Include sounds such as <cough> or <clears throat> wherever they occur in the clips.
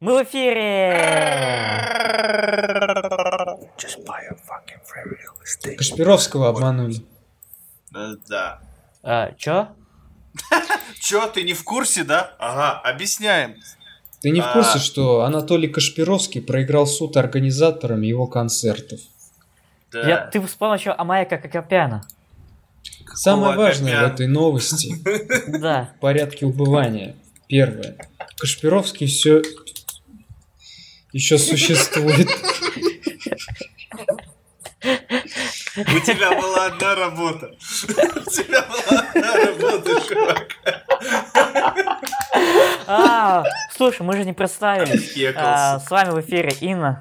Мы в эфире! Кашпировского обманули. Да, да. А, чё? Чё, ты не в курсе, да? Ага, объясняем. Ты не в А. курсе, что Анатолий Кашпировский проиграл суд организаторам его концертов? Да. Я, ты вспомнил еще о Майка Кокопяна. Самое важное в этой новости <laughs> Да. в порядке убывания. Первое. Кашпировский все еще существует. У тебя была одна работа. У тебя была одна работа, чувак. А, слушай, мы же не представились. А, с вами в эфире Инна.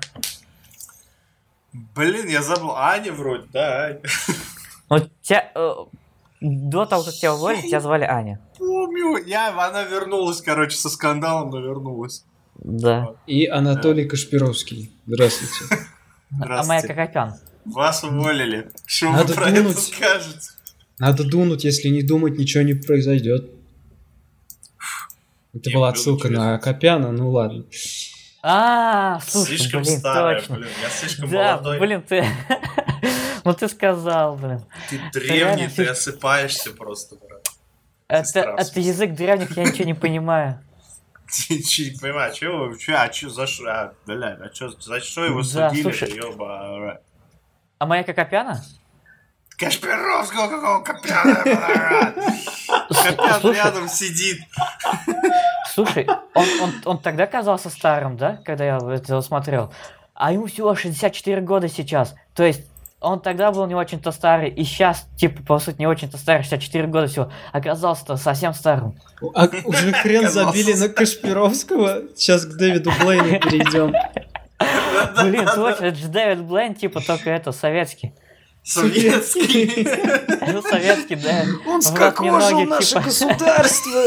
Блин, я забыл. Аня вроде, да, Аня. Ну, тебя, э, до того, как тебя уволили, тебя звали Аня. Помню. Я, она вернулась, короче, со скандалом, но вернулась. Да. И Анатолий Кашпировский. Здравствуйте. А Майя Здравствуйте. Кокопян. Вас уволили. Что вы Надо про думать. это скажете? Надо думать, если не думать, ничего не произойдет. Это Не была отсылка на Акопяна, ну ладно. А, слушай, слишком блин, старая, точно. блин. Я слишком Да, молодой. блин, ты... <laughs> Ну ты сказал, блин. Ты древний, ты фиг- осыпаешься просто, брат. Это, это язык древних, я ничего не понимаю. Че не понимаю, чё вы, чё, а чё, за что, а, блядь, а чё, за что его Да, судили, слушай. ёба, А Майя Кокопяна? Кашпировского какого Копяна. Копян рядом сидит. Слушай, он, он, он тогда казался старым, да, когда я это смотрел? А ему всего 64 года сейчас. То есть он тогда был не очень-то старый, и сейчас, типа, по сути, не очень-то старый, 64 года всего. Оказался-то совсем старым. А уже хрен забили на Кашпировского. Сейчас к Дэвиду Блейну перейдем. Блин, точно, это же Дэвид Блейн, типа, только это, советский. Советский. <laughs> Ну, советский, да. Он Вот немногие, типа, государство.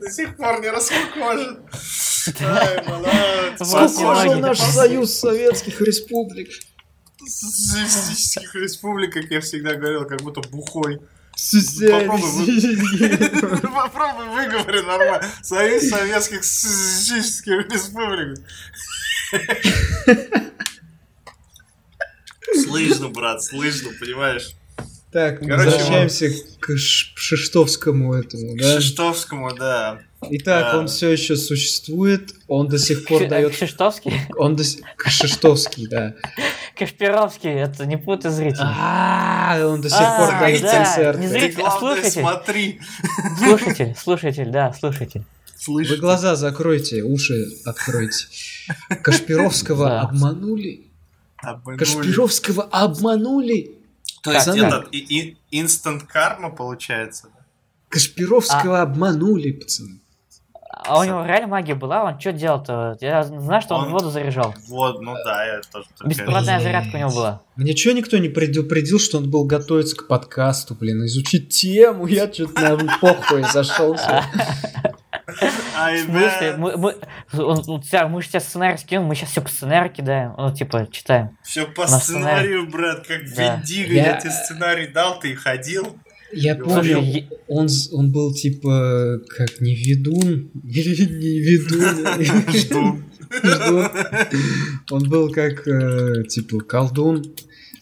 До сих пор не раскукожен. <laughs> Скукожил наш союз советских республик. Социалистических республиках я всегда говорил, как будто бухой. <laughs> Попробуй выговори нормально. Союз Советских Социалистических Республик. Слышно, брат, слышно, понимаешь? Так, мы Короче, возвращаемся к Шиштовскому этому, К да? Шиштовскому, да. Итак, Да. он все еще существует, он до сих пор дает... Кшиштовский? Он до сих... Кшиштовский, да. Кашпировский, это не путай зрителей. А, он до сих А, пор дает да, не Зритель, главное слушатель. смотри. Слушатель, слушатель, да, слушатель. Слышь, Вы глаза закройте, уши откройте. Кашпировского Да. обманули. обманули. Кашпировского обманули. То есть и- инстант карма получается? Кашпировского обманули, пацаны. А у него реально магия была? Он что делал-то? Я знаю, что он, Он- воду заряжал. Вот, ну да, я тоже Беспроводная зарядка у него была. Мне чё никто не предупредил, что он был готовиться к подкасту, блин, изучить тему, я что-то на похуй <laughs> В смысле? Мы, мы, он- он мы же тебе сценарий скинем, мы сейчас все по сценарию кидаем. Ну, типа, читаем. Все по На сценарию, брат, как Да. Виндиго, Я- я тебе сценарий дал, ты ходил. Я помню, он, он был типа как не ведун, <laughs> не ведун, Жду. Он был как э, типа колдун.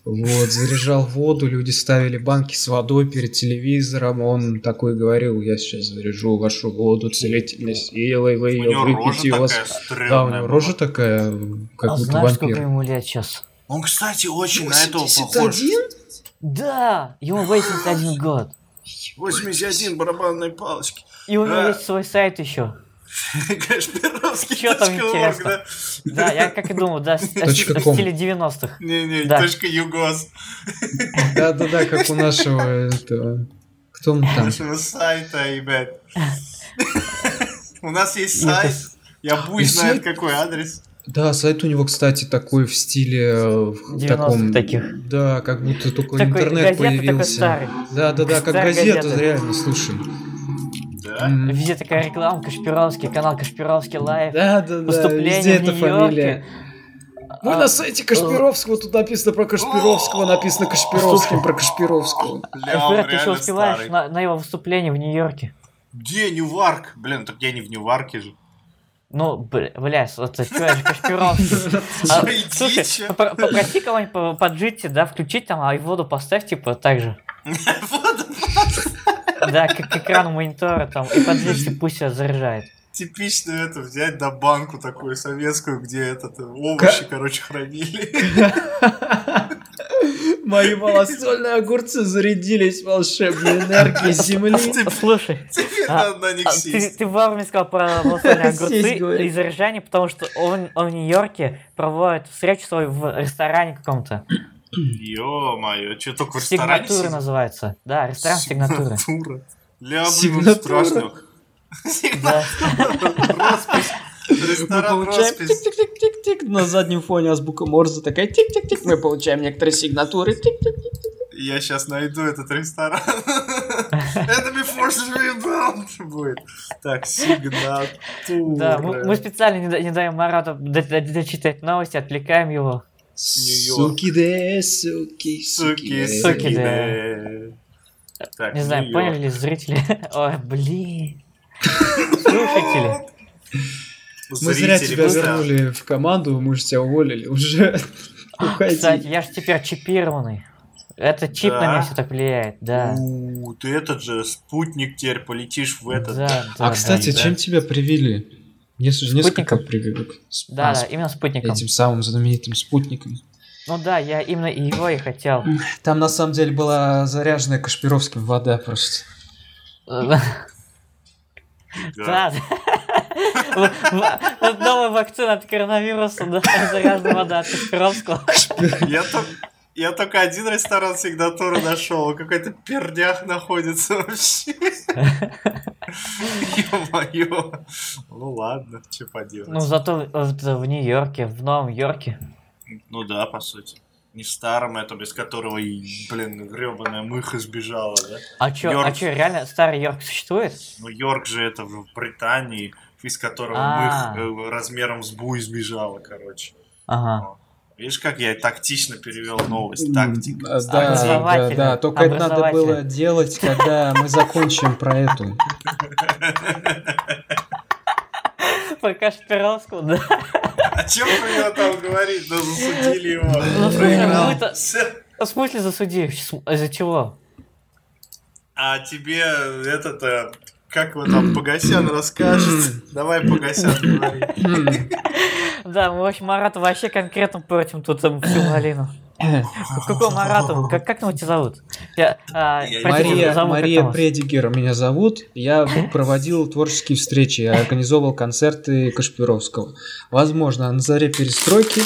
Вот, заряжал воду, люди ставили банки с водой перед телевизором, он такой говорил, я сейчас заряжу вашу воду целительной силой, вы ее выпьете, у вас... Да, у него рожа такая, как а будто знаешь, сколько ему лет сейчас? Он, кстати, очень на этого похож. 81? Да, ему 81 <laughs> год. 81 барабанной палочки. И у него Да. есть свой сайт еще. <laughs> Кашпировский. Чё там интересно? да? Я как и думал, да, в стиле 90-х. Не-не, точка югос. Да-да-да, как у нашего этого... Кто он там? Нашего сайта, ребят. <laughs> У нас есть Ну, сайт. Я пусть знает, сайт- какой адрес. Да, сайт у него, кстати, такой в стиле э, в 90-х таком, таких. Да, как будто только Такой интернет газета такой появился. старый. Да, да, да, как газета, газета. реально, слушай. Да? Везде такая реклама, Кашпировский, канал Кашпировский live. Да, да, да, Выступление везде в эта Нью-Йорке. фамилия. Мы А, на сайте Кашпировского, тут написано про Кашпировского, написано Кашпировским про Кашпировского. Бля, ты еще успеваешь на, на его выступление в Нью-Йорке. Где Ньюварк? Блин, так я не в Ньюварке же. Ну, бля, бля, это что, я же Кашпировский. <laughs> А, Слушай, попроси кого-нибудь по- поджить, да, включить там, а и воду поставь, типа, так же. <laughs> Да, к, к экрану монитора там, и поджечь, и пусть себя заряжает. типично это взять на банку такую советскую, где этот э, овощи, короче, хранили. <laughs> Мои малосольные огурцы зарядились волшебной энергией <laughs> земли. Слушай, <laughs> А, а ты, ты вовремя сказал про малосольные <laughs> огурцы и заряжание, потому что он, он в Нью-Йорке проводит встречу свою в ресторане каком-то. Ё-моё, что только в ресторане Сигнатура называется. Да, ресторан сигнатуры. Сигнатура. Для обоих Сигнатура. Роспись. Мы Ресторан получаем тик-тик-тик-тик-тик. На заднем фоне азбука Морзе такая тик-тик-тик. Мы получаем некоторые сигнатуры. Я сейчас найду этот ресторан. Enemy Forces Rebound будет. Так, сигнатура. Да, мы, мы специально не, не даем Марату дочитать новости, отвлекаем его. Суки, да, суки, Суки, суки. Так, Не знаю, поняли ли зрители? <laughs> Ой, блин. Слушатели. <laughs> Мы зря тебя вернули в команду, мы же тебя уволили уже. <laughs> Кстати, Уходи. я же теперь чипированный. Это чип на Да? меня все так влияет, да. У, ты этот же спутник теперь полетишь в этот. Да, да, А, да. кстати, да. чем тебя привели? Несколько, несколько прививок. Да, А, да, именно спутником. Этим самым знаменитым спутником. Ну да, я именно его и хотел. Там на самом деле была заряженная Кашпировским вода просто. <laughs> Да, Да. да. Вот новая вакцина от коронавируса, да, <laughs> заряженная вода от Кашпировского. Я, то- я только один ресторан сигнатуры нашел. Какой-то пердях находится вообще. Ё-моё. Ну ладно, что поделать. Ну зато в, в Нью-Йорке, в Новом Йорке. Ну да, по сути. Не старым это, без которого, и, блин, гребаная мыха сбежала, да? А чё, Йорк. а чё, реально старый Йорк существует? Ну, Йорк же это в Британии, из которого А. мых э, размером с буй сбежала, короче. Ага. Видишь, как я тактично перевел новость? Тактик. А, Да, да, да. Только это надо было делать, когда мы закончим про эту. По Кашпировскому, да. А чем про него там говорить? Да засудили его. Ну, слушай, Всё. В смысле засуди? С- Из-за чего? А тебе этот, э, как его там, <clears throat> Погосян расскажет? <clears throat> Давай, Погосян, говори. <clears throat> Да, мы вообще Марату вообще конкретно против тут там, всю малину. Какого Марату? Как, как его тебя зовут? Я, а, Я- Мария, зовут Мария. Предигер меня зовут. Я проводил творческие встречи, я организовывал концерты Кашпировского. Возможно, на заре перестройки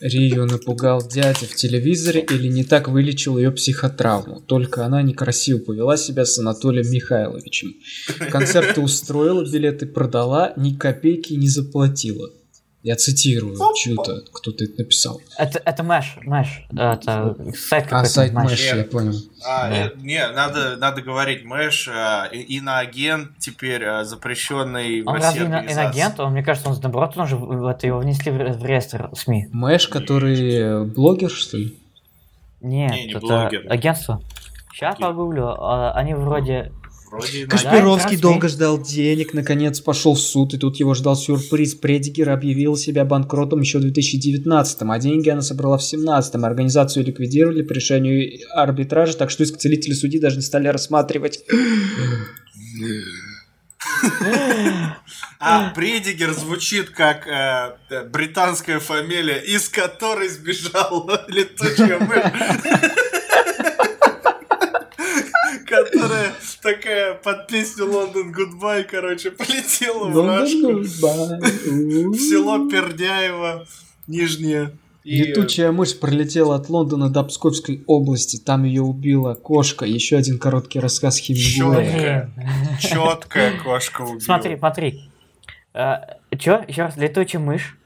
Рию напугал дядя в телевизоре или не так вылечил ее психотравму. Только она некрасиво повела себя с Анатолием Михайловичем. Концерты устроила, билеты продала, ни копейки не заплатила. Я цитирую, что-то кто-то это написал. Это, это Мэш, Мэш. Это сайт А какой-то. сайт Мэш. Мэш, я понял. А, Да. э, не, надо, надо говорить, Мэш, э, иноагент теперь э, запрещенный в Он России разве ино- организации. инагент? Он, мне кажется, он наоборот, он же в- в это его внесли в в реестр СМИ. Мэш, который блогер, что ли? Нет, Не, не это блогер. агентство. Сейчас погуглю. а, Они вроде... Вроде. Кашпировский да, долго ждал денег, наконец пошел в суд, и тут его ждал сюрприз. Предигер объявил себя банкротом еще в 2019-м, а деньги она собрала в 17-м. Организацию ликвидировали по решению арбитража, так что иск целители судьи даже не стали рассматривать. А Предигер звучит как э, британская фамилия, из которой сбежал <laughs> летучая мышь. Которая такая под песню London Goodbye, короче, полетела в Рашку. <laughs> В село Пердяево, Нижнее. И- Летучая мышь пролетела от Лондона до Псковской области, там ее убила кошка. Еще один короткий рассказ Хемингуэя. Четкая кошка убила. Смотри, смотри. А, Чё? Еще раз, летучая мышь.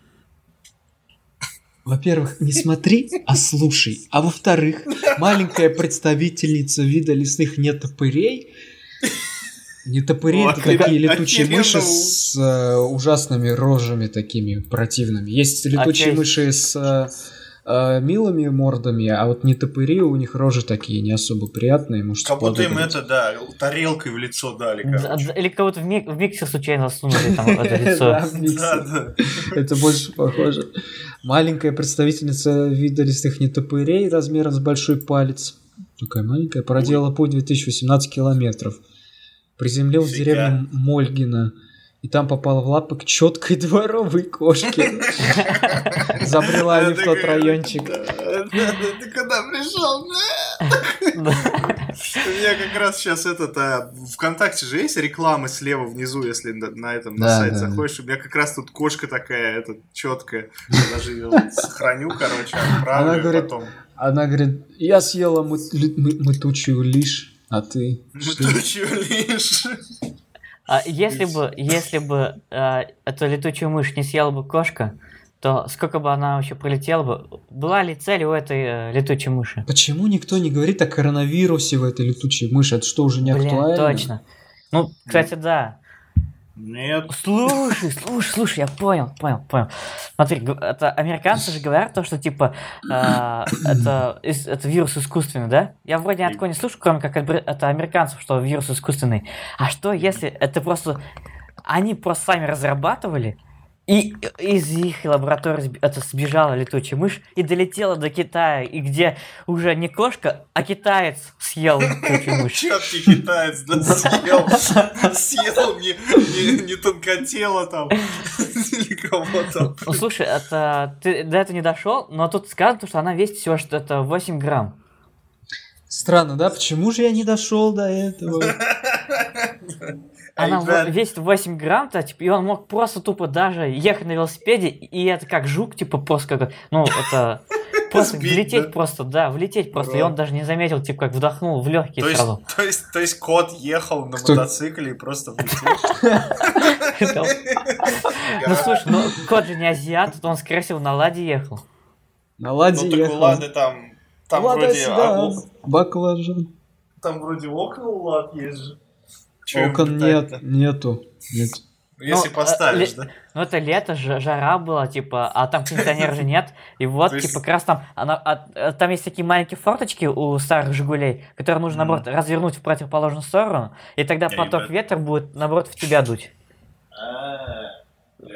Во-первых, не смотри, а слушай. А во-вторых, маленькая представительница вида лесных нетопырей. Нетопыри это такие летучие мыши с э, ужасными рожами такими противными. Есть летучие мыши с э, милыми мордами, а вот не топыри, у них рожи такие не особо приятные, может, Как будто им это, да, тарелкой в лицо дали, Да, короче. Или кого-то в, мик- в миксер случайно сунули там это <laughs> лицо. Это больше похоже. Маленькая представительница вида лесных нетопырей размером с большой палец. Такая маленькая. Проделала путь 2018 километров. Приземлилась в деревню Мольгина. И там попала в лапы к четкой <laughs> дворовой кошке. Забрела они в тот райончик. да, да, да, Ты когда пришел? У меня как раз сейчас этот, а, ВКонтакте же есть реклама слева внизу, если на, этом на сайт заходишь. У меня как раз тут кошка такая, этот, четкая. Я даже ее сохраню, короче, отправлю. Потом. Она говорит, я съела мы- мытучую лишь, а ты... Мы что?» тучу лишь. А если бы, если бы э, эту летучую мышь не съела бы кошка, то сколько бы она вообще пролетела бы? Была ли цель у этой э, летучей мыши? Почему никто не говорит о коронавирусе в этой летучей мыши? Это что, уже не Блин, актуально? точно. Ну, кстати, да. Нет. Слушай, слушай, слушай, я понял, понял, понял. Смотри, это американцы же говорят то, что типа э, это, это вирус искусственный, да? Я вроде ни от кого не слышу, кроме как это американцев, что вирус искусственный. А что если это просто они просто сами разрабатывали, и из их лаборатории это сбежала летучая мышь и долетела до Китая, и где уже не кошка, а китаец съел летучую мышь. Четкий китаец, да, съел, съел не, не, не тонкотело там, или кого там. Ну, слушай, это ты до этого не дошел, но тут сказано, что она весит всего что это 8 грамм. Странно, да? Почему же я не дошел до этого? <laughs> Она ребят, весит 8 грамм, то, типа, и он мог просто тупо даже ехать на велосипеде, и это как жук, типа, просто как, ну, это <laughs> просто Сбить, влететь да? просто, да, влететь просто, и Ура. он даже не заметил, типа, как вдохнул в легкие То есть, сразу. то, есть, то есть кот ехал на Кто? мотоцикле и просто влетел? <laughs> <laughs> Ну, слушай, ну, кот же не азиат, то он, скорее всего, на ладе ехал. На ладе Ну так ехал. у Лады там, там вроде, а, баклажан. там вроде окна у Лад есть же. Им Окон нет, нету. Нет. Если Ну, поставишь, э, да? Ну, это лето, ж- жара была, типа, а там кондиционера же нет. И вот, То есть- типа, как раз там, она, а- а там есть такие маленькие форточки у старых «Жигулей», которые нужно, Мгм. наоборот, развернуть в противоположную сторону, и тогда поток ветра будет, наоборот, в тебя дуть. А,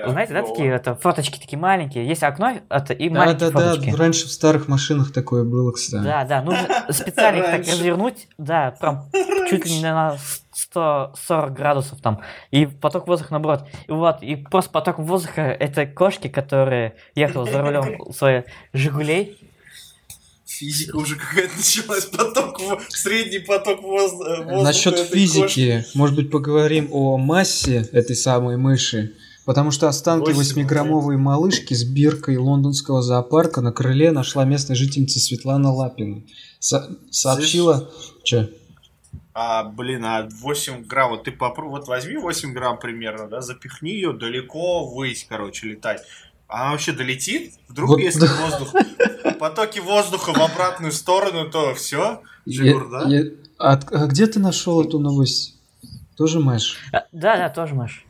Знаете, да, такие это, форточки такие маленькие. Есть окно это, и Да, маленькие да, да. форточки. Раньше в старых машинах такое было, кстати. Да, да, нужно специально их так развернуть, да, прям чуть ли не на 140 градусов там, и поток воздуха наоборот. И вот, и просто поток воздуха этой кошки, которая ехала за рулем <laughs> своей Жигулей, Физика уже какая-то началась, поток, средний поток воз- воздуха. Насчет этой физики, может быть, поговорим о массе этой самой мыши. Потому что останки Восемь, 8-граммовой малышки с биркой лондонского зоопарка на крыле нашла местная жительница Светлана Лапина. Со- сообщила... Че? А, блин, а 8 грамм, вот ты попробуй, вот возьми 8 грамм примерно, да, запихни ее далеко ввысь, короче, летать. Она вообще долетит? Вдруг Вот если <laughs> да. воздух, потоки воздуха в обратную сторону, то все, Я- Жигур, да? я- а, а где ты нашел эту новость? Тоже Маш? А, Да, да, тоже Маш.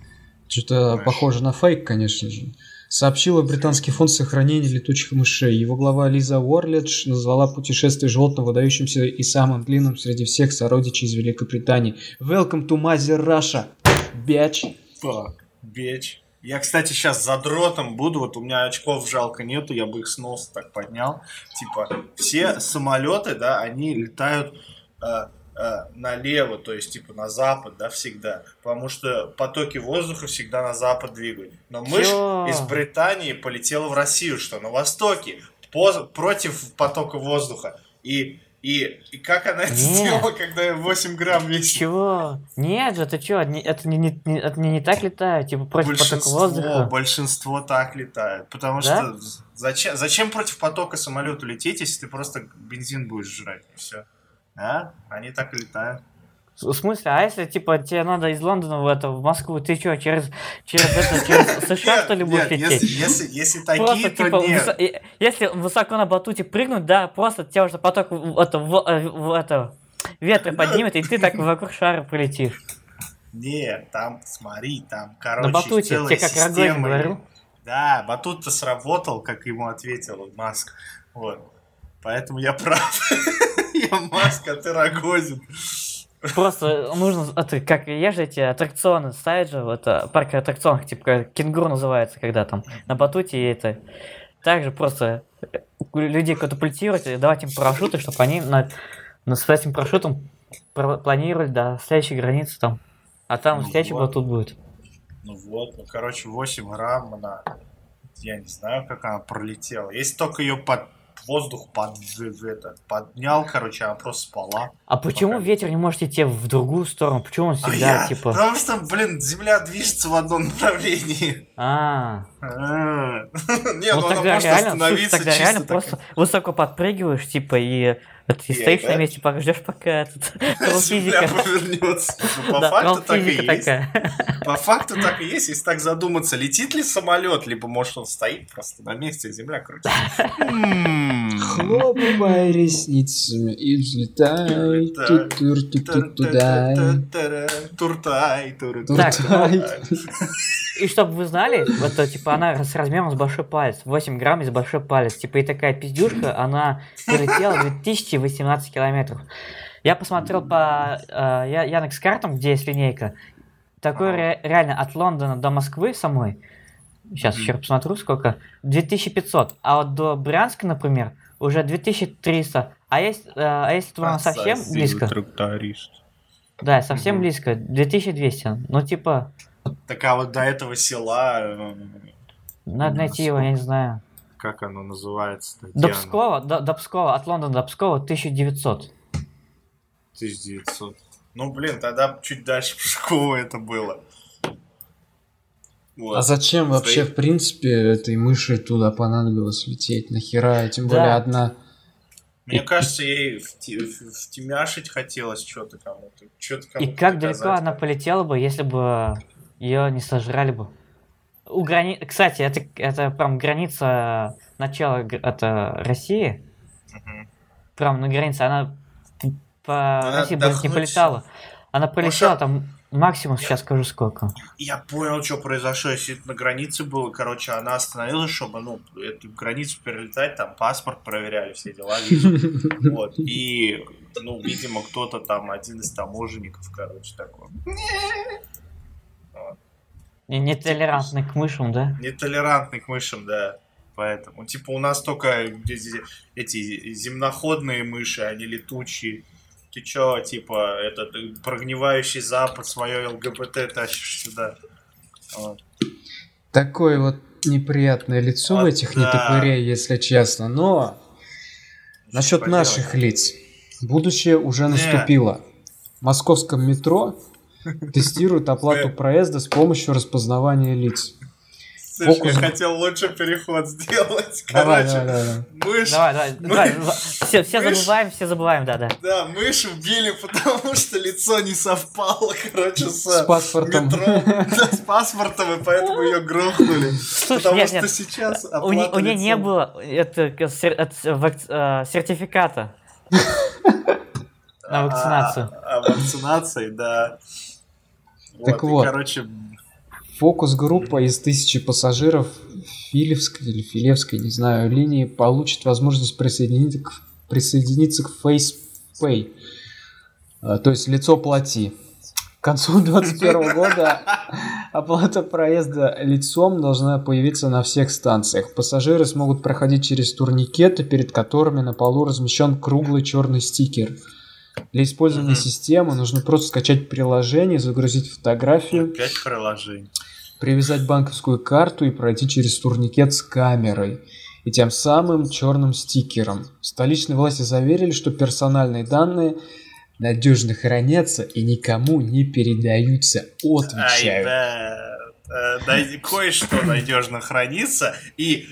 Что-то Маш. похоже на фейк, конечно же. Сообщила британский фонд сохранения летучих мышей. Его глава Лиза Уорледж назвала путешествие животного выдающимся и самым длинным среди всех сородичей из Великобритании. Welcome to Mother Russia, bitch. Так, бечь. Я, кстати, сейчас задротом буду, вот у меня очков жалко нету, я бы их с носа так поднял. Типа, все самолеты, да, они летают э, налево, то есть, типа, на запад, да, всегда. Потому что потоки воздуха всегда на запад двигают. Но мышь Чё? из Британии полетела в Россию, что на востоке, по- против потока воздуха. И, и, и как она это Нет. сделала, когда 8 грамм весит? Чего? Нет же, ты чё, не- это не, не, это не, не так летает, типа против потока Большинство, воздуха. большинство так летает. Потому Да? что зачем, зачем против потока самолету лететь, если ты просто бензин будешь жрать? И все. Да? Они так и летают. В смысле, а если, типа, тебе надо из Лондона в, это, в Москву, ты что, через, через, это, через <laughs> США, что ли, будешь лететь? если, если, если Просто, такие, то типа, нет. высо- э, если высоко на батуте прыгнуть, да, просто тебя уже поток это, в, э, в- это, ветра <laughs> поднимет, и ты так вокруг шара полетишь. Нет, там, смотри, там, короче, На батуте, тебе как Рогозин говорил. Да, батут-то сработал, как ему ответил Маск. Вот. Поэтому я прав. <laughs> Я Маска, ты Рогозин. Просто нужно, это, как ешь эти аттракционы ставить же, вот э, парк аттракционов, типа кенгуру называется, когда там на батуте и это. Также просто э, людей катапультировать, и давать им парашюты, чтобы они на, на, с этим парашютом планировали до следующей границы там. А там Ну следующий вот. батут будет. Ну вот, ну короче, 8 грамм она, я не знаю, как она пролетела. Если только ее под воздух под, это, поднял, короче, она просто спала. А почему Пока. ветер не может идти в другую сторону? Почему он А всегда, я- типа... Потому что, блин, Земля движется в одном направлении. А, А. <laughs> Не, ну она тогда может реально, остановиться тогда чисто реально так. просто высоко подпрыгиваешь, типа, и, это, и И стоишь на это- месте, пока ждешь, пока этот <laughs> <laughs> Земля физика. повернется. <laughs> Ну, По Да, факту так и есть. По факту так и есть, если так задуматься, летит ли самолет, либо может он стоит просто на месте, а земля крутится. М. Хлопай ресницами и взлетай. Туртай, туртай. Так, Туртай. И чтобы вы знали, это типа она с размером с большой палец, 8 грамм из большой палец. Типа и такая пиздюшка, она прилетела 2018 километров. Я посмотрел по э, Яндекс картам, где есть линейка. Такой ре- реально от Лондона до Москвы самой. Сейчас еще посмотрю, сколько. 2500. А вот до Брянска, например, уже 2300. А есть, э, а если вам совсем близко, да, совсем близко, 2200. Ну, типа, Так а вот до этого села, э, надо найти его, я не знаю. как оно называется? До Пскова, до, до Пскова, от Лондона до Пскова 1900. 1900. Ну, блин, тогда чуть дальше Пскова это было. Вот. А зачем вообще, Стоит. в принципе, этой мыши туда понадобилось лететь? Нахера? И Тем Да. более одна. Мне кажется, ей втемяшить хотелось что-то кому-то. Что-то И кому-то как далеко доказать. она полетела бы, если бы ее не сожрали бы? У грани... Кстати, это, это прям граница начала это России. Мгм. Прям на границе. Она по Надо России бы не полетала. Она полетела Маша- там максимум, сейчас скажу сколько. Я понял, что произошло. Если это на границе было, короче, она остановилась, чтобы, ну, эту границу перелетать, там паспорт проверяли, все дела. <laughs> Вот. И, ну, видимо, кто-то там, один из таможенников, короче, такой. Не- Нетолерантный к мышам, да? Нетолерантный к мышам, да. Поэтому, типа, у нас только эти земноходные мыши, они летучие. Ты чё, типа, этот э, прогнивающий запад свое ЛГБТ тащишь сюда? Вот. Такое вот неприятное лицо Вот этих да. нетопырей, если честно. Но насчет Что наших лиц. Будущее уже Не. наступило. В московском метро тестируют оплату Э. проезда с помощью распознавания лиц. Слушай, Фокус. я хотел лучше переход сделать. Давай, Короче, давай, давай. мышь, Давай, давай, Мы- давай. Все, все мы ж- забываем, все забываем, да, да. да, мышь убили, потому что лицо не совпало, короче, с, С паспортом. метро. Да, с паспортом, и поэтому ее грохнули. Слушай, Потому нет, что нет. сейчас У, не- оплата у нее не было это, сер- от- вак- э, сертификата <laughs> на вакцинацию. А, а вакцинации, да. Так и, вот. короче, Фокус-группа из тысячи пассажиров Филевской или Филевской, не знаю, линии получит возможность присоединиться к, присоединиться к FacePay. А, То есть лицо плати. К концу <laughs> 2021 <laughs> года оплата проезда лицом должна появиться на всех станциях. Пассажиры смогут проходить через турникеты, перед которыми на полу размещен круглый черный стикер. Для использования Мгм. системы нужно просто скачать приложение, загрузить фотографию, опять приложение. привязать банковскую карту и пройти через турникет с камерой и тем самым черным стикером. Столичные власти заверили, что персональные данные надежно хранятся и никому не передаются. Ай, Отвечаю. да. Э, Кое-что надежно хранится и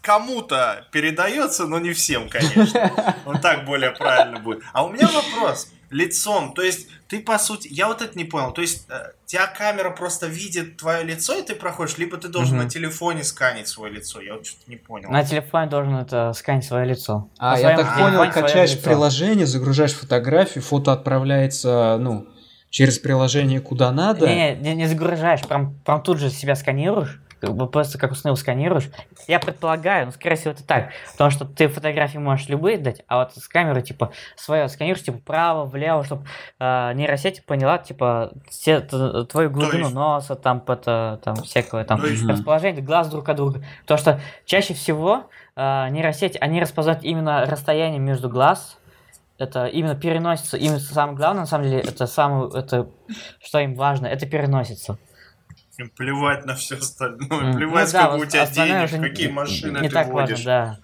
кому-то передается, но не всем, конечно. <laughs> Вот так более правильно будет. А у меня вопрос. Лицом, то есть ты по сути, я вот это не понял, то есть э, тебя камера просто видит твое лицо и ты проходишь, либо ты должен Мгм. на телефоне сканить свое лицо, я вот что-то не понял. На телефоне должен это сканить свое лицо. А, На я так понял, качаешь приложение, загружаешь фотографию, фото отправляется, ну, через приложение куда надо. Не, не, не загружаешь, прям, прям тут же себя сканируешь, как бы просто как уснул сканируешь. Я предполагаю, но скорее всего это так, потому что ты фотографии можешь любые дать, а вот с камеры типа свое сканируешь типа вправо, влево, чтобы э, нейросеть поняла типа все, твою глубину есть- носа, там это там всякого там есть- расположение глаз друг от друга, потому что чаще всего э, нейросети они распознают именно расстояние между глаз. Это именно переносится, именно самое главное, на самом деле, это самое, это, что им важно, это переносится. Им плевать на все остальное, плевать, Ну да, сколько у вот тебя остальное денег, уже какие не- машины не ты так водишь. важно, да.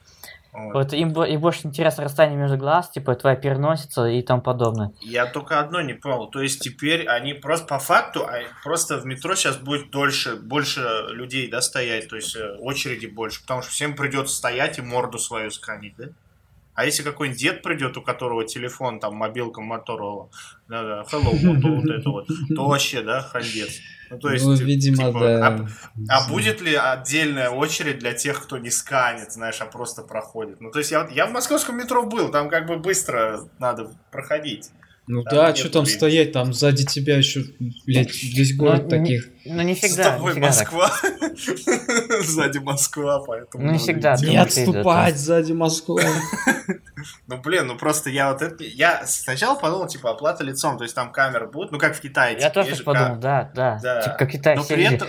Вот. Вот им, им больше интересно расстояние между глаз, типа твоя переносится и тому подобное. Я только одно не понял. То есть теперь они просто по факту, а просто в метро сейчас будет дольше, больше людей, да, стоять, то есть э, очереди больше, потому что всем придется стоять и морду свою сканить, да? А если какой-нибудь дед придет, у которого телефон, там, мобилка Motorola, да-да, hello, вот, вот это вот, то вообще, да, хандец. Ну, то есть, ну, видимо, типа, да. а- А будет ли отдельная очередь для тех, кто не сканит, знаешь, а просто проходит? Ну, то есть я, вот- я в московском метро был, там как бы быстро надо проходить. Ну Да, да, что там времени. стоять, там сзади тебя еще, блядь, весь город Ну, не- таких. Ну не С всегда, не тобой. Москва. <laughs> Сзади Москва, поэтому... Ну, не всегда. Не отступать сзади Москвы. <laughs> Ну, блин, ну просто я вот это... Я сначала подумал, типа, оплата лицом, то есть там камеры будут, ну, как в Китае. Я типа, тоже подумал, да, да. Да. Типа как Китай, Но при этом...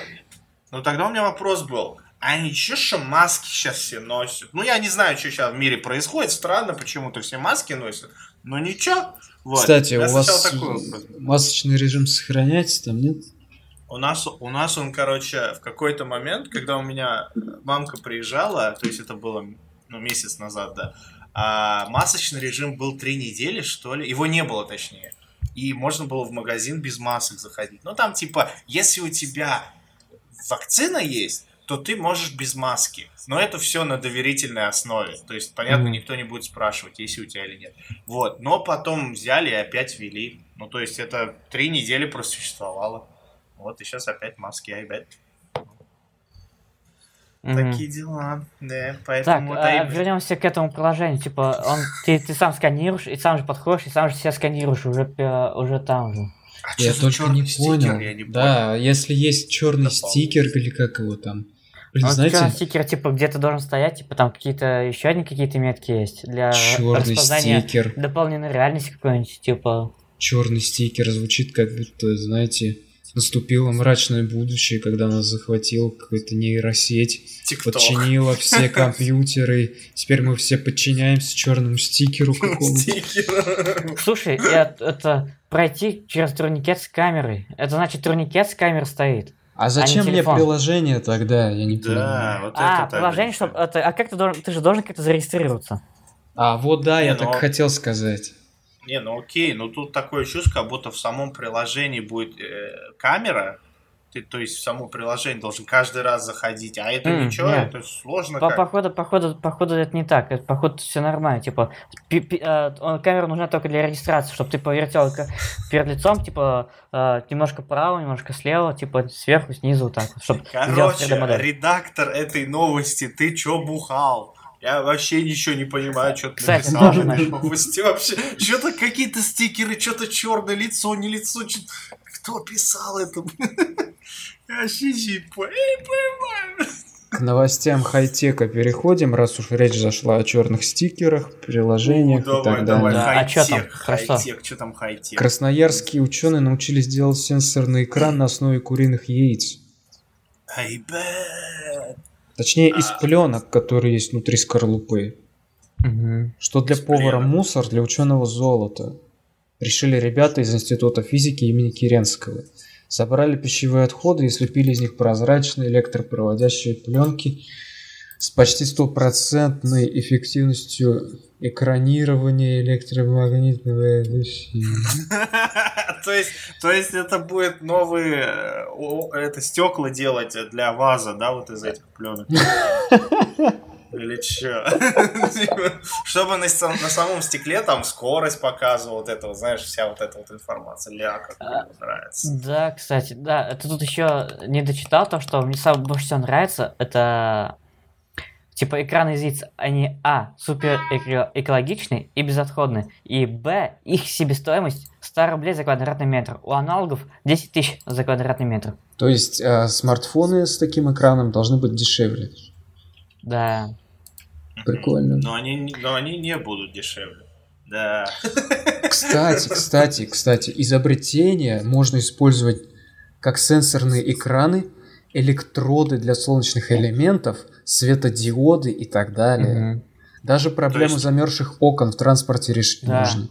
Ну, тогда у меня вопрос был. А ничего, что маски сейчас все носят? Ну, я не знаю, что сейчас в мире происходит. Странно, почему-то все маски носят. Но ничего. Вот. Кстати, Я у вас масочный режим сохраняется там, нет? У нас, у нас он, короче, в какой-то момент, когда у меня мамка приезжала, то есть это было ну, месяц назад, да, а масочный режим был три недели, что ли, его не было, точнее. И можно было в магазин без масок заходить. Ну, там, типа, если у тебя вакцина есть, то ты можешь без маски. Но это все на доверительной основе. То есть, понятно, никто не будет спрашивать, есть у тебя или нет. Вот. Но потом взяли и опять ввели. Ну, то есть, это три недели просуществовало. Вот, и сейчас опять маски, I bet. Мгм. Такие дела. Да, Так, поэтому... это а, и- вернемся к этому приложению. Типа, он, ты, ты сам сканируешь, и сам же подходишь, и сам же себя сканируешь уже, пе- уже там же. А Я только не стикер? понял. Я не Да, если есть черный стикер или как его там. Блин, Ну, знаете, стикер, типа, где ты должен стоять, типа, там какие-то, еще одни какие-то метки есть для черный распознания стикер. дополненной реальности какой-нибудь, типа. Черный стикер звучит как будто, знаете, наступило мрачное будущее, когда нас захватила какая-то нейросеть, ТикТок. подчинила все <laughs> компьютеры. Теперь мы все подчиняемся черному стикеру какому-то. Стикер. Слушай, это пройти через турникет с камерой. Это значит, турникет с камерой стоит. А зачем мне телефон. приложение тогда? Я не Да, понимаю. вот а, это так приложение, же. чтобы. Это, а как ты должен. Ты же должен как-то зарегистрироваться. А вот да, Не, я ну, так хотел сказать. Не, ну окей, но тут такое чувство, как будто в самом приложении будет э, камера, ты, то есть в само приложение должен каждый раз заходить, а это М, ничего, нет. это сложно По, как. походу, походу, походу, это не так. Это, походу, все нормально. Типа, пи- пи- э, камера нужна только для регистрации, чтобы ты повертел перед лицом, типа, э, немножко право, немножко слева, типа, сверху, снизу, так чтобы Короче, 3D-модель. редактор этой новости, ты чё бухал? Я вообще ничего не понимаю, что ты Кстати, написал тоже наш. Вообще, что-то какие-то стикеры, что-то черное лицо, не лицо. чё- Кто писал это? Я вообще не по- я не понимаю. К новостям хай-тека переходим, раз уж речь зашла о черных стикерах, приложениях Ну, и так давай, давай, далее. Да, а чё там? хай-тек, что там хай-тек? Красноярские ученые научились делать сенсорный экран на основе куриных яиц. Ай, бэт. Точнее, из пленок, которые есть внутри скорлупы. Мгм. Что для Из повара мусор, для ученого золото. Решили ребята из Института физики имени Керенского. Собрали пищевые отходы и слепили из них прозрачные электропроводящие пленки с почти стопроцентной эффективностью экранирования электромагнитного излучения. <laughs> То есть, то есть это будет новые э, это стекла делать для ваза, да, вот из этих пленок. <laughs> Или чё? <laughs> Чтобы на, на самом стекле там скорость показывала, вот это, знаешь, вся вот эта вот информация. Ля, как мне нравится. Да, кстати, да, это тут еще не дочитал то, что мне самое больше всего нравится, это типа экраны из яиц, они а, супер эко- экологичны и безотходны, и б, их себестоимость 100 рублей за квадратный метр. У аналогов 10 тысяч за квадратный метр. То есть э, смартфоны с таким экраном должны быть дешевле. Да. Прикольно. Но они, не- но они не будут дешевле. Да. Кстати, кстати, кстати, изобретение можно использовать как сенсорные экраны, электроды для солнечных элементов, светодиоды и так далее. Мгм. Даже проблему есть- замерзших окон в транспорте решить Да. можно.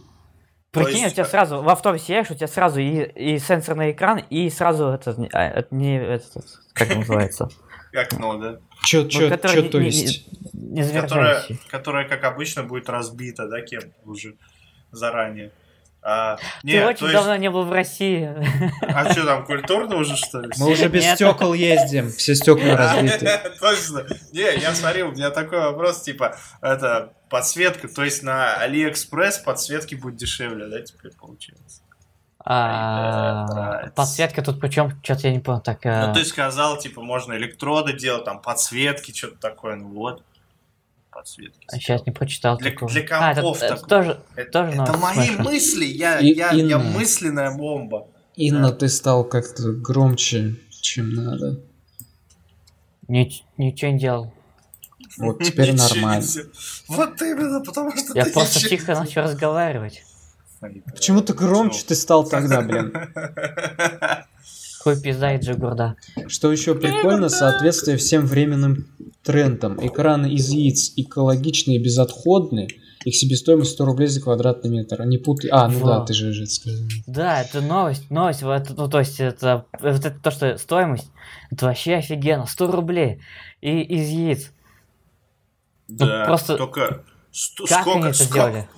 Прикинь, есть- у тебя сразу в автобусе едешь, у тебя сразу и, и сенсорный экран, и сразу это, а, это не этот, как называется, Окно, да? Чё, чё, который чё не- то не- есть? не Которая, замерзающий. которая, как обычно, будет разбита, да, кем уже заранее. А, Ты нет, очень то есть- давно не был в России. А что там, культурно уже, что ли? Мы уже без Нет. стекол ездим, все стекла разбиты. <laughs> Точно. Не, я смотрел, у меня такой вопрос, типа, это подсветка, то есть на Алиэкспресс подсветки будет дешевле, да, теперь получается? А. Подсветка тут причем, что-то я не понял. Так, Ну, э, ты сказал, типа, можно электроды делать, там, подсветки, что-то такое, ну вот. Подсветки. сейчас не прочитал. Для- такого. для А, это- компов это такой. тоже, Это, тоже это мои слышал. мысли, я, И- я, я Инна. мысленная бомба. Инна, Да. ты стал как-то громче, чем надо. Ни- ничего не делал. Вот теперь нормально. Вот именно, потому что Я просто тихо начал разговаривать. Делаешь. Почему ты громче ты стал тогда, блин? <laughs> Хуй пизда и джигурда. Что еще прикольно, соответствие всем временным трендам. Экраны из яиц экологичные и безотходные. Их себестоимость 100 рублей за квадратный метр. Не путай. А, ну да, Во. ты же сказал. Да, это новость, новость, вот ну то есть это, вот это то, что стоимость, это вообще офигенно, 100 рублей и из яиц. Ну, Да, просто только сто- Как сколько, они это сколько- сделали?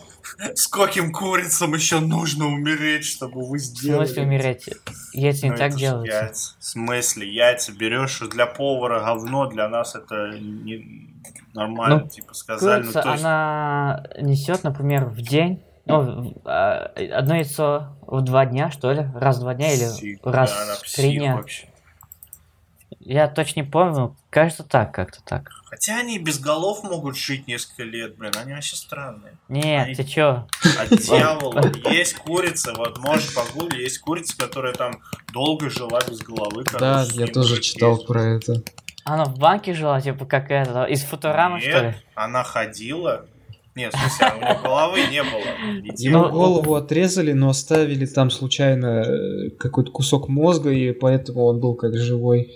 Скольким курицам еще нужно умереть, чтобы вы В сделали? смысле умереть? Яйца не Ну, так делаются. яйца. В смысле, яйца берешь для повара говно, для нас это не нормально, Ну, типа сказали. Ну, Курица, то есть, она несет, например, в день, ну, в- а, одно яйцо в два дня, что ли? Раз в два дня или псих, раз в три дня. вообще. Я точно не помню, кажется так, как-то так. Хотя они без голов могут жить несколько лет, блин, они вообще странные. Нет, Они- ты чё? А дьявола, есть курица, вот можешь погуглить, есть курица, которая там долго жила без головы. Да, я тоже читал про это. Она в банке жила, типа как это, из Футурамы, что ли? Нет, она ходила. Нет, в смысле, у нее головы не было. Ему Ну, голову отрезали, но оставили там случайно э, какой-то кусок мозга, и поэтому он был как живой.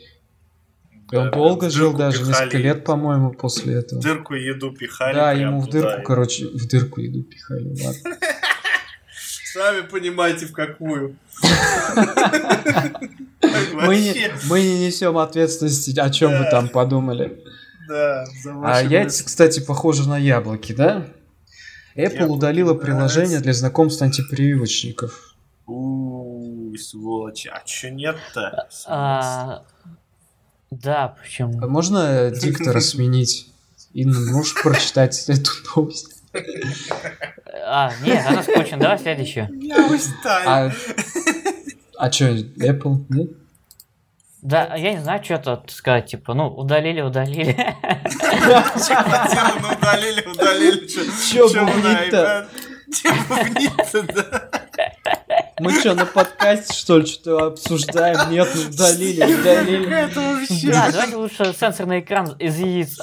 И он Да, долго в жил, даже пихали. несколько лет, по-моему, после В этого. дырку еду пихали. Да, ему в туда, дырку, и- короче, в дырку еду пихали. Ладно. <laughs> Сами понимаете, в какую. <laughs> Мы не, несем ответственности, о чем вы там подумали. да, А яйца, кстати, похожи на яблоки, да? Apple удалила приложение для знакомств антипрививочников. У, сволочи. А чё нет-то? А, да, А почему? можно диктора сменить? Инна, можешь прочитать <laughs> эту новость? А, нет, она скучно, давай следующую. Я устал. А, а что, Apple? Нет? Да, я не знаю, что тут сказать, типа, ну, удалили, удалили. Чё хотела, ну удалили, удалили. Вы, бубнить-то? Чё бубнить-то, да? Мы что, на подкасте, что ли, что-то обсуждаем? Нет, ну удалили, удалили. Это вообще. Да, давайте лучше сенсорный экран из яиц.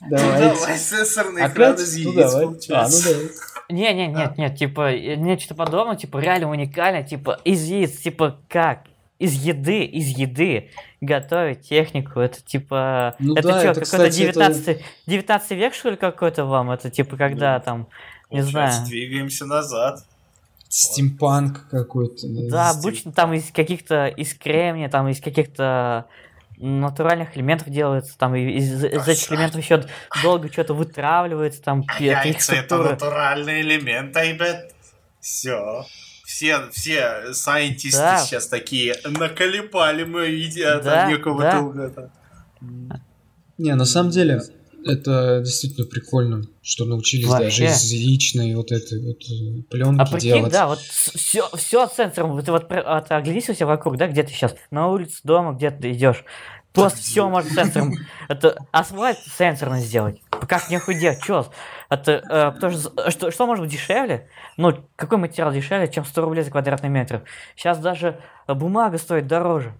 Ну Давайте. давай, сенсорный экран из Ну яиц давай. А, ну получается. давай. Не, не, нет, нет, типа, э, нечто подобное, типа, реально уникально, типа, из яиц, типа, как? Из еды, из еды готовить технику, это типа... Ну это да, что, это, какой-то кстати, это- 19 19 век, что ли, какой-то вам? Это типа, когда там, не Получается, знаю... Двигаемся назад. Стимпанк какой-то. Да, Стиль. обычно там из каких-то, из кремния, там из каких-то натуральных элементов делается, там из, из этих элементов еще долго что-то вытравливается, там А яйца это натуральный элемент, ребят. Все. Все, все сайентисты Да. сейчас такие наколебали мы едят Да, от некого да. долга. Не, на самом деле, это действительно прикольно, что научились даже Вообще. из яичной вот этой вот э, пленки А прикинь, делать. да, вот все, все сенсором. Ты вот про- вот оглянись у себя вокруг, да, где ты сейчас, на улице, дома, где ты идешь. Просто все можно сенсором. Это асфальт сенсорно сделать. Как не худеть, чё? Это, э, потому что, что, что может быть дешевле? Ну, какой материал дешевле, чем 100 рублей за квадратный метр? Сейчас даже бумага стоит дороже.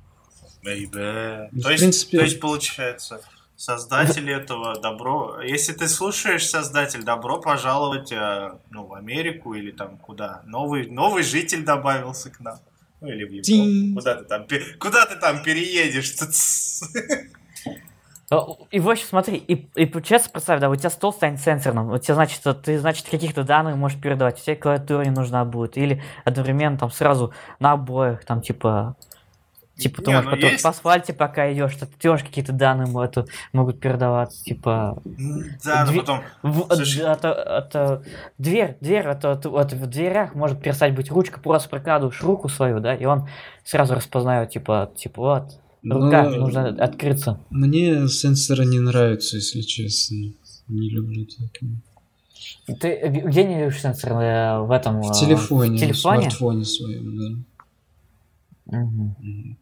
Baby. Ну, в То есть, принципе- то есть, получается, создатель этого добро... Если ты слушаешь, создатель, добро пожаловать э, ну, в Америку или там куда. Новый, новый житель добавился к нам. Ну или в Европу. Тинь. Куда ты там, куда ты там переедешь? Э, И в общем, смотри, и, и получается, представь, да, у тебя стол станет сенсорным, у тебя, значит, ты, значит, каких-то данных можешь передавать, у тебя клавиатура не нужна будет, или одновременно там сразу на обоих, там, типа, типа, ты Не, можешь ну потом есть- по асфальте пока идешь, ты можешь какие-то данные это, могут передаваться, типа, Да, но Дви- потом... в, Слушай. это, это дверь, дверь, это, это вот в дверях может перестать быть ручка, просто прикладываешь руку свою, да, и он сразу распознает, типа, типа, вот, рука, Но нужно открыться. Мне сенсоры не нравятся, если честно. Не люблю так. Ты где не любишь сенсор? Э, В этом... В э, телефоне, В в телефоне? смартфоне своем, да. Мгм.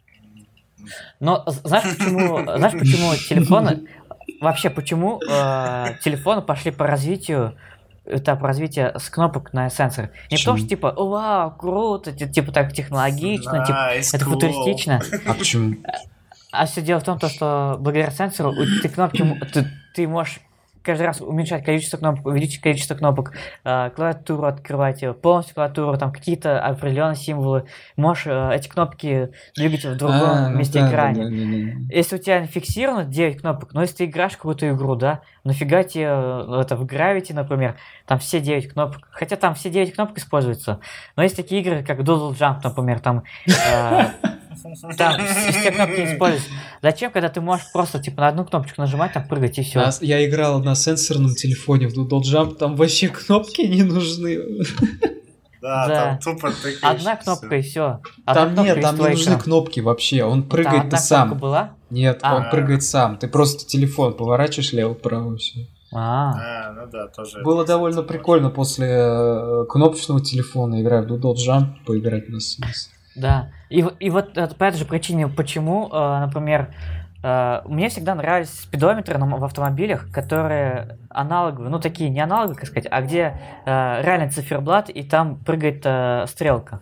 Но знаешь почему, знаешь почему телефоны... Вообще, почему э, телефоны пошли по развитию этап развития с кнопок на сенсор. Не потому что типа, «О, вау, круто, ти- типа так технологично, типа, Nice, это cool. футуристично. А почему? А все дело в том, то, что благодаря сенсору ты кнопки, ты, ты можешь каждый раз уменьшать количество кнопок, увеличить количество кнопок, э, клавиатуру открывать, э, полностью клавиатуру, там какие-то определенные символы. Можешь э, эти кнопки двигать в другом А, ну месте да, да, экрана. да, да, да. Если у тебя фиксировано 9 кнопок, но если ты играешь в какую-то игру, да, нафига тебе э, это в Gravity, например, там все 9 кнопок, хотя там все 9 кнопок используются, но есть такие игры, как Doodle Jump, например, там, э, <laughs> там все кнопки используются. Зачем, когда ты можешь просто типа на одну кнопочку нажимать, там прыгать и все. Я играл на сенсорном телефоне в Doodle Jump, там вообще кнопки не нужны. Да, Да. там тупо тыкаешь. Одна кнопка и все. Там нет, там не нужны кнопки вообще, он прыгает одна ты сам. кнопка была? Нет, А. он прыгает сам. Ты просто телефон поворачиваешь лево-право все. А, А, ну да, тоже. Было довольно прикольно после э, кнопочного телефона, играя в Doodle Jump, поиграть на сенсор. Да. И, и вот э, по этой же причине, почему, э, например, э, мне всегда нравились спидометры в автомобилях, которые аналоговые, ну такие не аналоговые, как сказать, а где реально циферблат и там прыгает стрелка.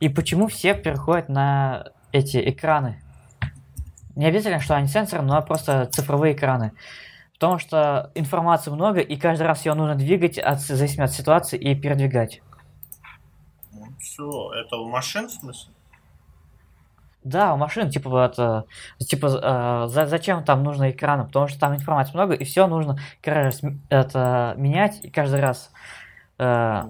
И почему все переходят на эти экраны? Не обязательно, что они сенсоры, но просто цифровые экраны. Потому что информации много, и каждый раз ее нужно двигать от, зависимо от ситуации и передвигать. Все, это у машин в смысле? Да, у машин, типа, вот, типа, э, за- зачем там нужно экраны? Потому что там информации много, и все нужно каждый раз это менять, и каждый раз э,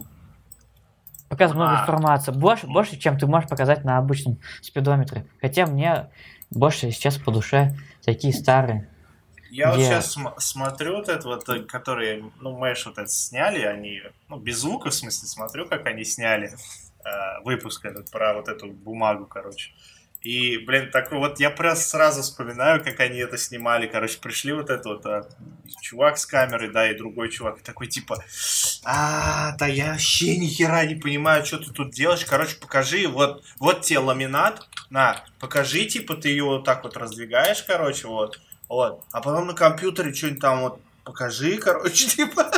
показывать много А. информации. Больше, больше, чем ты можешь показать на обычном спидометре. Хотя мне больше сейчас по душе такие старые. Я вот Где? сейчас смотрю вот это вот, которые, ну, Мэш вот это сняли, они, ну, без звука, в смысле, смотрю, как они сняли э, выпуск этот про вот эту бумагу, короче. И, блин, такой вот, я просто сразу вспоминаю, как они это снимали, короче, пришли вот этот вот а, чувак с камерой, да, и другой чувак, и такой, типа, а, да я вообще ни хера не понимаю, что ты тут делаешь, короче, покажи, вот, вот тебе ламинат, на, покажи, типа, ты ее вот так вот раздвигаешь, короче, вот, вот. А потом на компьютере что-нибудь там вот покажи, короче, <laughs> типа.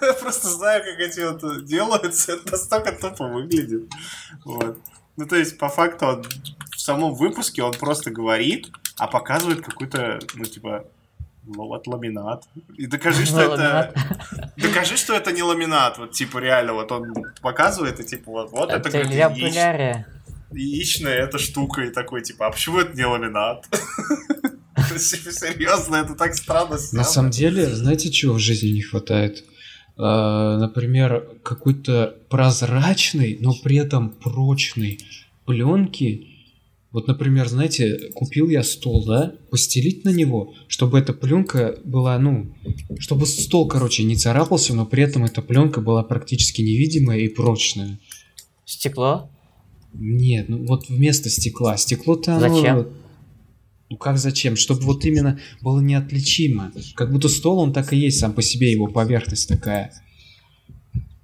Я просто знаю, как эти вот делаются. Это настолько тупо выглядит. Вот. Ну, то есть, по факту, он в самом выпуске он просто говорит, а показывает какой-то, ну, типа, ну, вот ламинат. И докажи, что Ну, это... <laughs> Докажи, что это не ламинат. Вот, типа, реально, вот он показывает, и, типа, вот, вот это, Это Илья Полярия. яичная эта штука, и такой, типа, а почему это не ламинат? <laughs> Серьезно, это так странно На самом деле, знаете, чего в жизни не хватает? А, Например, какой-то прозрачной, но при этом прочной пленки. Вот, например, знаете, купил я стол, да, постелить на него, чтобы эта пленка была, ну, чтобы стол, короче, не царапался, но при этом эта пленка была практически невидимая и прочная. Стекло? Нет, ну вот вместо стекла. Стекло-то оно... Ну как зачем? Чтобы вот именно было неотличимо. Как будто стол, он так и есть сам по себе, его поверхность такая.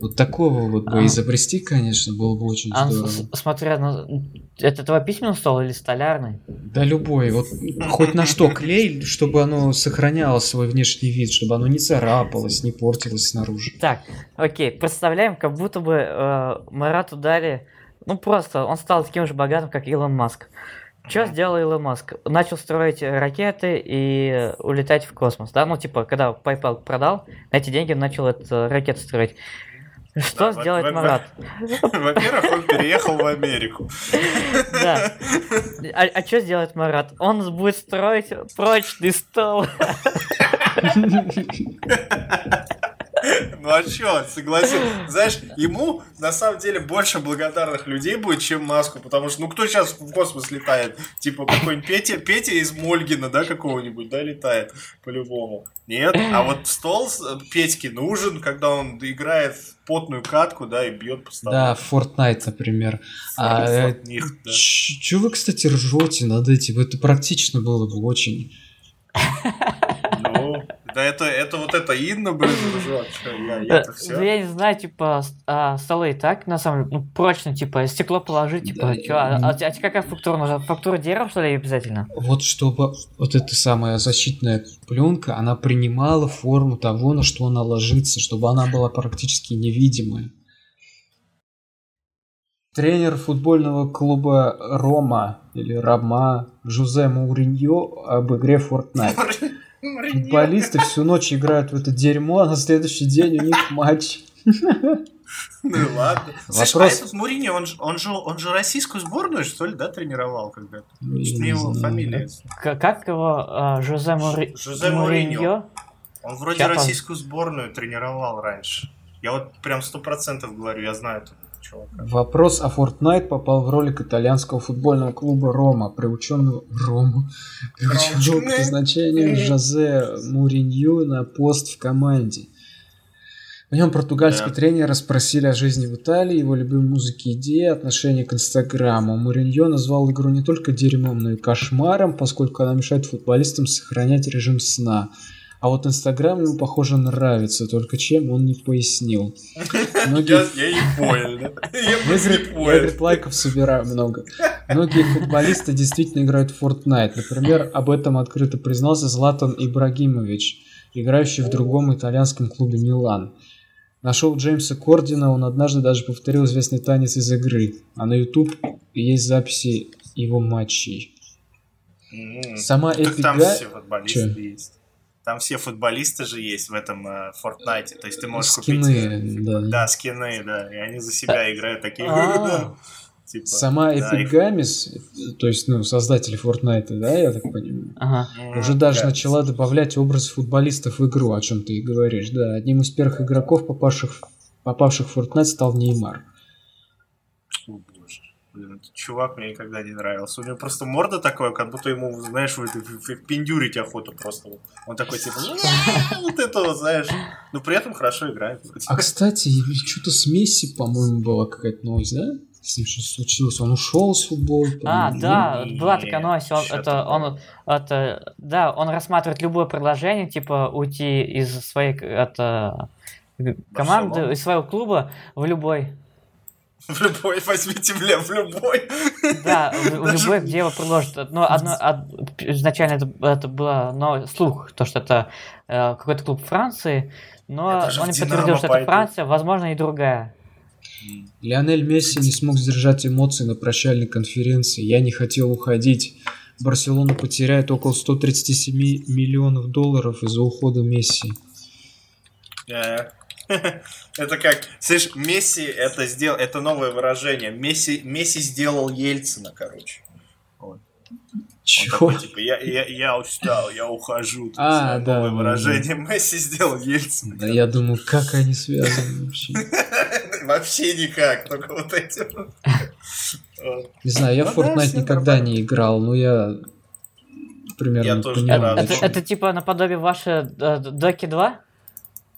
Вот такого вот бы А. изобрести, конечно, было бы очень А, здорово. с- смотря на... Это твой письменный стол или столярный? Да любой, вот хоть на что клей, чтобы оно сохраняло свой внешний вид, чтобы оно не царапалось, не портилось снаружи. Так, окей, представляем, как будто бы э, Марату дали... Ну просто, он стал таким же богатым, как Илон Маск. Что сделал Илон Маск? Начал строить ракеты и э, улетать в космос, да? Ну, типа, когда PayPal продал, на эти деньги начал это, ракеты строить. Что Да, сделает во- Марат? Во-первых, он переехал в Америку. Да. А, что сделает Марат? Он будет строить прочный стол. <laughs> Ну а чё, согласен. Знаешь, ему на самом деле больше благодарных людей будет, чем Маску, потому что, ну кто сейчас в космос летает? Типа какой-нибудь Петя, Петя из Мольгина, да, какого-нибудь, да, летает по-любому. Нет, а вот стол э, Петьке нужен, когда он играет в потную катку, да, и бьет по столу. Да, Fortnite, например. А, э, да. ч- Чё вы, кстати, ржете над этим? Это практично было бы очень. <laughs> Ну, да это, это вот это Инна, блин, ржёт, чё, я, Э, ну. Я не знаю, типа, а, столы и так, на самом деле, ну, прочно, типа, стекло положить, типа, Да, чё, а, м. а, а тебе какая фактура нужна? Фактура деревом, что ли, обязательно? Вот чтобы вот эта самая защитная пленка, она принимала форму того, на что она ложится, чтобы она была практически невидимая. Тренер футбольного клуба Рома или Рома Жузе Мауриньо об игре Fortnite. <laughs> Футболисты всю ночь играют в это дерьмо, а на следующий день у них матч. Ну и ладно. Слушай, Вопрос- а этот Мурини, он, же- он, же, он же российскую сборную, что ли, да, тренировал когда-то? Мне его фамилия. Как его, а, Жозе Мури... Жозе Муриньо? Он вроде пос- российскую сборную тренировал раньше. Я вот прям сто процентов говорю, я знаю этого чувака. Вопрос о Fortnite попал в ролик итальянского футбольного клуба Рома, приученного Рома, приученного к назначению Жозе Муринью на пост в команде. В нем португальский Да. тренера спросили о жизни в Италии, его любимой музыке идеи, отношение к Инстаграму. Муриньо назвал игру не только дерьмом, но и кошмаром, поскольку она мешает футболистам сохранять режим сна. А вот Инстаграм ему, похоже, нравится, только чем он не пояснил. Многие Я, я не понял, да? Я я, не я, понял. говорит, лайков собираю много. Многие футболисты действительно играют в Fortnite. Например, об этом открыто признался Златан Ибрагимович, играющий в другом итальянском клубе Милан. На шоу Джеймса Кордина он однажды даже повторил известный танец из игры, а на YouTube есть записи его матчей. М. Сама Ну, Эпик там все футболисты есть. Там все футболисты же есть в этом э, Fortnite. То есть ты можешь купить... скины, э, да. Да, скины, да. И они за себя играют такие. А. <laughs> Типа, Сама да, Epic их- Games, то есть, ну, создатели Fortnite, да, я так понимаю, Ага. Уже даже да. начала добавлять образ футболистов в игру, о чем ты и говоришь. Да, одним из первых игроков, попавших, попавших в Fortnite, стал Неймар. Блин, этот чувак мне никогда не нравился. У него просто морда такая, как будто ему, знаешь, пиндюрить охоту просто. Он такой, типа, вот это вот, знаешь. Но при этом хорошо играет. А, кстати, что-то с Месси, по-моему, была какая-то новость, да? С ним что случилось? Он ушел с футбола? А, да, не, была такая новость, он, это, он, это, да, он рассматривает любое предложение, типа, уйти из своей, это, команды, Барселона? из своего клуба в любой, В любой, возьмите, бля, в любой. да, в, Даже- любой, где его предложат. Но одно, од- изначально это, это было но, слух, то, что это э, какой-то клуб Франции, но он не подтвердил, что это. Франция, возможно, и другая. Лионель Месси не смог сдержать эмоции на прощальной конференции. Я не хотел уходить. Барселона потеряет около 137 миллионов долларов из-за ухода Месси. Э, <laughs> Это как, слышь, Месси это сделал, это новое выражение. Месси, Месси сделал Ельцина, короче. Чего? такой, типа, я, я, я устал, я ухожу. А, да, Новое да, выражение. Месси сделал Ельцина. Да я думаю, как они связаны <laughs> вообще. Вообще никак, только вот этим. Вот. Не знаю, я Ну в да, Fortnite никогда не играл, но я примерно понимаю. Это, типа наподобие вашей э, Доки 2?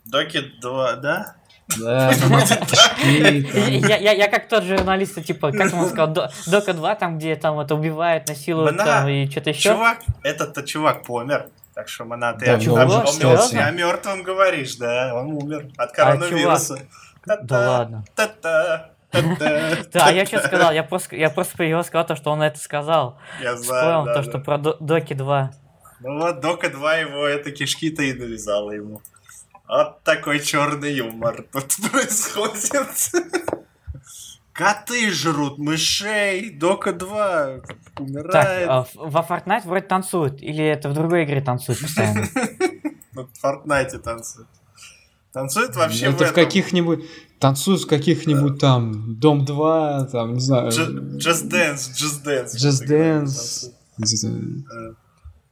Доки 2, да? Да, <laughs> Я, я, я как тот журналист, типа, как он сказал, До- Дока 2, там, где там это убивают, насилуют там, и что-то еще. Чувак, этот-то чувак помер. Так что, Мана, ты Да, о, мертвом говоришь, да, он умер от коронавируса. Да ладно. Та-та, та-та. Да, я что сказал? Я просто, я просто про его сказал, то, что он это сказал. Я Вспомнил знаю, да, то, что про До- Доки 2. Ну вот Дока 2 его это кишки-то и навязала ему. Вот такой черный юмор тут <laughs> происходит. Коты жрут мышей, Дока 2 Так, умирает. в- во Fortnite вроде танцуют, или это в другой игре танцуют постоянно? <laughs> Ну, в Фортнайте танцует. Танцует вообще Это в каких-нибудь... Танцуют в каких-нибудь там... Дом 2, там, не знаю... Ju- Just Dance, Just Dance. Just Dance.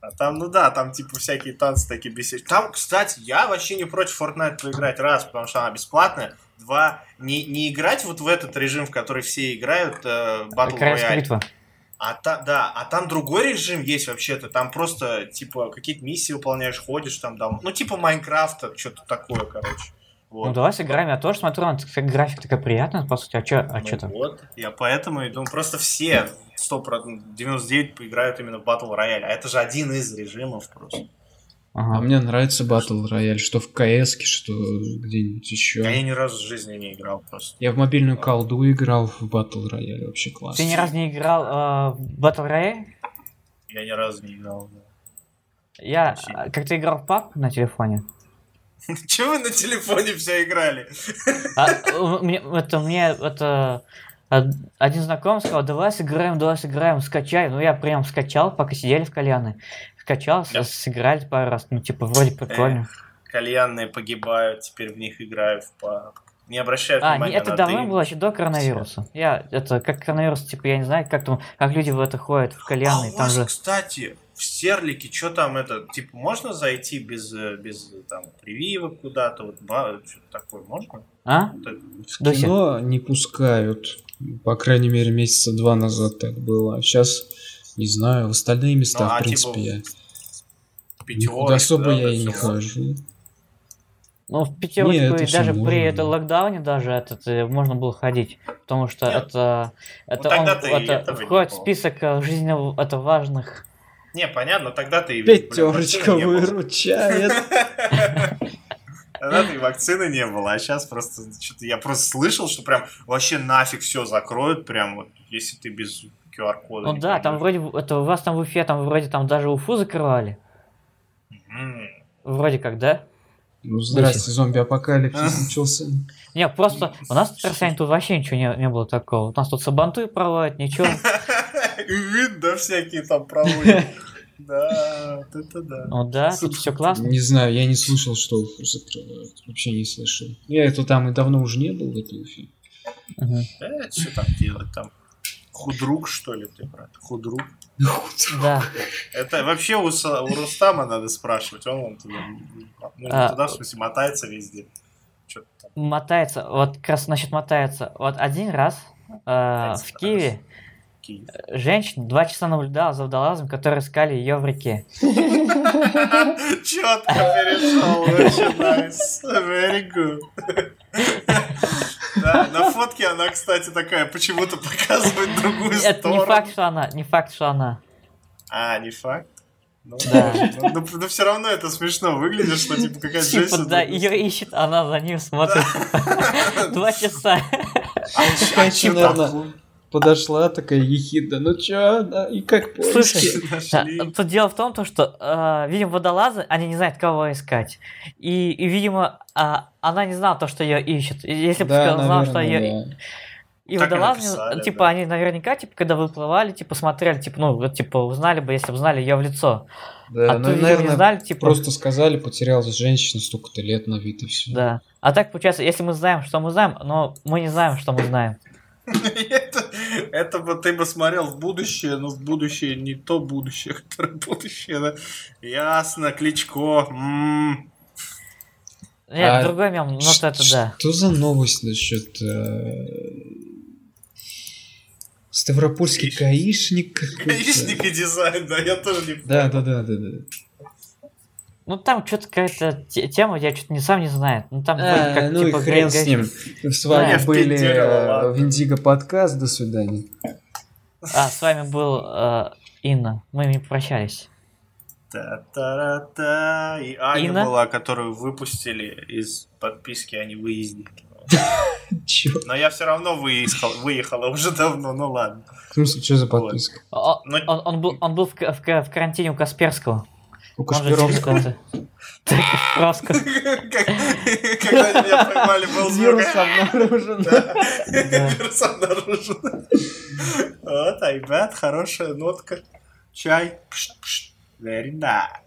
А там, ну да, там типа всякие танцы такие бесячие. Там, кстати, я вообще не против Fortnite поиграть. Раз, потому что она бесплатная. Два, не, не играть вот в этот режим, в который все играют, э, Battle Royale. А та, да, а там другой режим есть вообще-то. Там просто, типа, какие-то миссии выполняешь, ходишь там, там ну, типа Майнкрафта, что-то такое, короче. Вот. Ну давай сыграем, я тоже смотрю, он как график такая приятная, по сути, а чё, а Ну чё там? Вот, я поэтому и думаю, просто все 100%, 99 поиграют именно в Battle Royale. А это же один из режимов просто. А Ага. мне нравится Battle Royale, что в КС, что где-нибудь еще. А я ни разу в жизни не играл просто. Я в мобильную колду играл в Battle Royale, вообще классно. Ты ни разу не играл э, в Battle Royale? Я ни разу не играл. да. Я Вообще. а, как ты играл в PUBG на телефоне? <laughs> Чего вы на телефоне все играли? А, у- мне, это мне это од- один знакомый сказал, давай сыграем, давай сыграем, скачай. Ну я прям скачал, пока сидели в кальяны. Скачал, Да. сыграли пару раз. Ну типа вроде прикольно. Кальянные погибают, теперь в них играют в PUBG. Не обращают А, не, внимания это на давно дым. было еще до коронавируса. Я это как коронавирус, типа я не знаю, как там, как люди в это ходят в А кальяны, у там вас, же. кстати, в Стерлике, что там это, типа, можно зайти без, э, без э, там, прививок куда-то, вот, что-то такое, можно? А? Вот это. В кино не пускают. По крайней мере, месяца два назад так было. А сейчас, не знаю, в остальные места, Ну, а в принципе, типа я... Пятерочка, Никуда особо да, я и не хожу. Ну, в пятерочку Не, это и даже можно. при это локдауне даже этот, э, можно было ходить, потому что Нет. это, это, тогда он, это не входит в список жизненно это важных. Не, понятно, тогда ты... Пятерочка выручает. Тогда ты вакцины не было, а сейчас просто что-то я просто слышал, что прям вообще нафиг все закроют, прям вот если ты без QR-кода. Ну да, там вроде, это у вас там в Уфе, там вроде там даже Уфу закрывали. Вроде как, да? Ну, здрасте, зомби-апокалипсис начался. Не, просто у нас в тут вообще ничего не, не было такого. У нас тут сабантуй проводят, ничего. <laughs> <laughs> Да, всякие там проводят. <laughs> Да, вот это да. Ну да, тут все классно. Не знаю, я не слышал, что Уфу закрывают. Вообще не слышал. Я это там и давно уже не был в этой Уфе. Мгм. Э, что там делать там? Худрук, что ли, ты, брат? Худрук? Да. Это вообще у, у Рустама надо спрашивать, он, вон туда, ну, А, туда, в смысле, мотается везде. Мотается, вот как раз насчет мотается. Вот один раз э, в Киеве Киев. женщина два часа наблюдала за водолазом, которые искали ее в реке. Четко перешел, вообще nice. Very good. Да, на фотке она, кстати, такая почему-то показывает другую Это не сторону. факт, что она, не факт, что она. А, не факт? Ну, Да. ну, ну, но все равно это смешно выглядит, что типа какая-то Типа, женщина... да, ее ищет, она за ним смотрит. <laughs> Два часа. А а наверное, подошла такая ехидна. Ну чё, да, и как Слушай, поиски? <laughs> Да, Нашли. Тут дело в том, то, что, э, видимо, водолазы, они не знают, кого искать. И, и, видимо, а, она не знала то, что ее ищут. Если бы Да, знала, что ее... да. И Так водолазы, написали, типа, да. они наверняка, типа, когда выплывали, типа, смотрели, типа, ну, вот, типа, узнали бы, если бы знали ее в лицо. Да, а ну, то, наверное, не знали, типа... просто сказали, потерялась женщина столько-то лет на вид и все. Да. А так, получается, если мы знаем, что мы знаем, но мы не знаем, что мы знаем. <laughs> Это, это бы ты бы смотрел в будущее, но в будущее не то будущее, <laughs> которое будущее, да. Ясно, Кличко. м. Нет, А другой мем, ну, вот это да. Что за новость насчет э, Ставропольский Гаиш- гаишник? Гаишник и дизайн, да, я тоже не Да, понял. да, да, да, да. Ну там что-то какая-то тема, я что-то не сам не знаю. Ну там а, как, ну типа, и хрен с ним. С вами да. были э, Виндиго подкаст, до свидания. А, с вами был э, Инна, мы не прощались. Та-та-та. И Аня Инна? была, которую выпустили из подписки а не невыезде. <laughs> Но я все равно выехал, выехала уже давно, ну ладно. В смысле, что за подписка? Ну, он, был, в карантине у Касперского. У Кашпировского. Кашпировского. Когда меня поймали, был Вирус обнаружен. Вирус обнаружен. Вот, ребят, хорошая нотка. Чай. Very nice.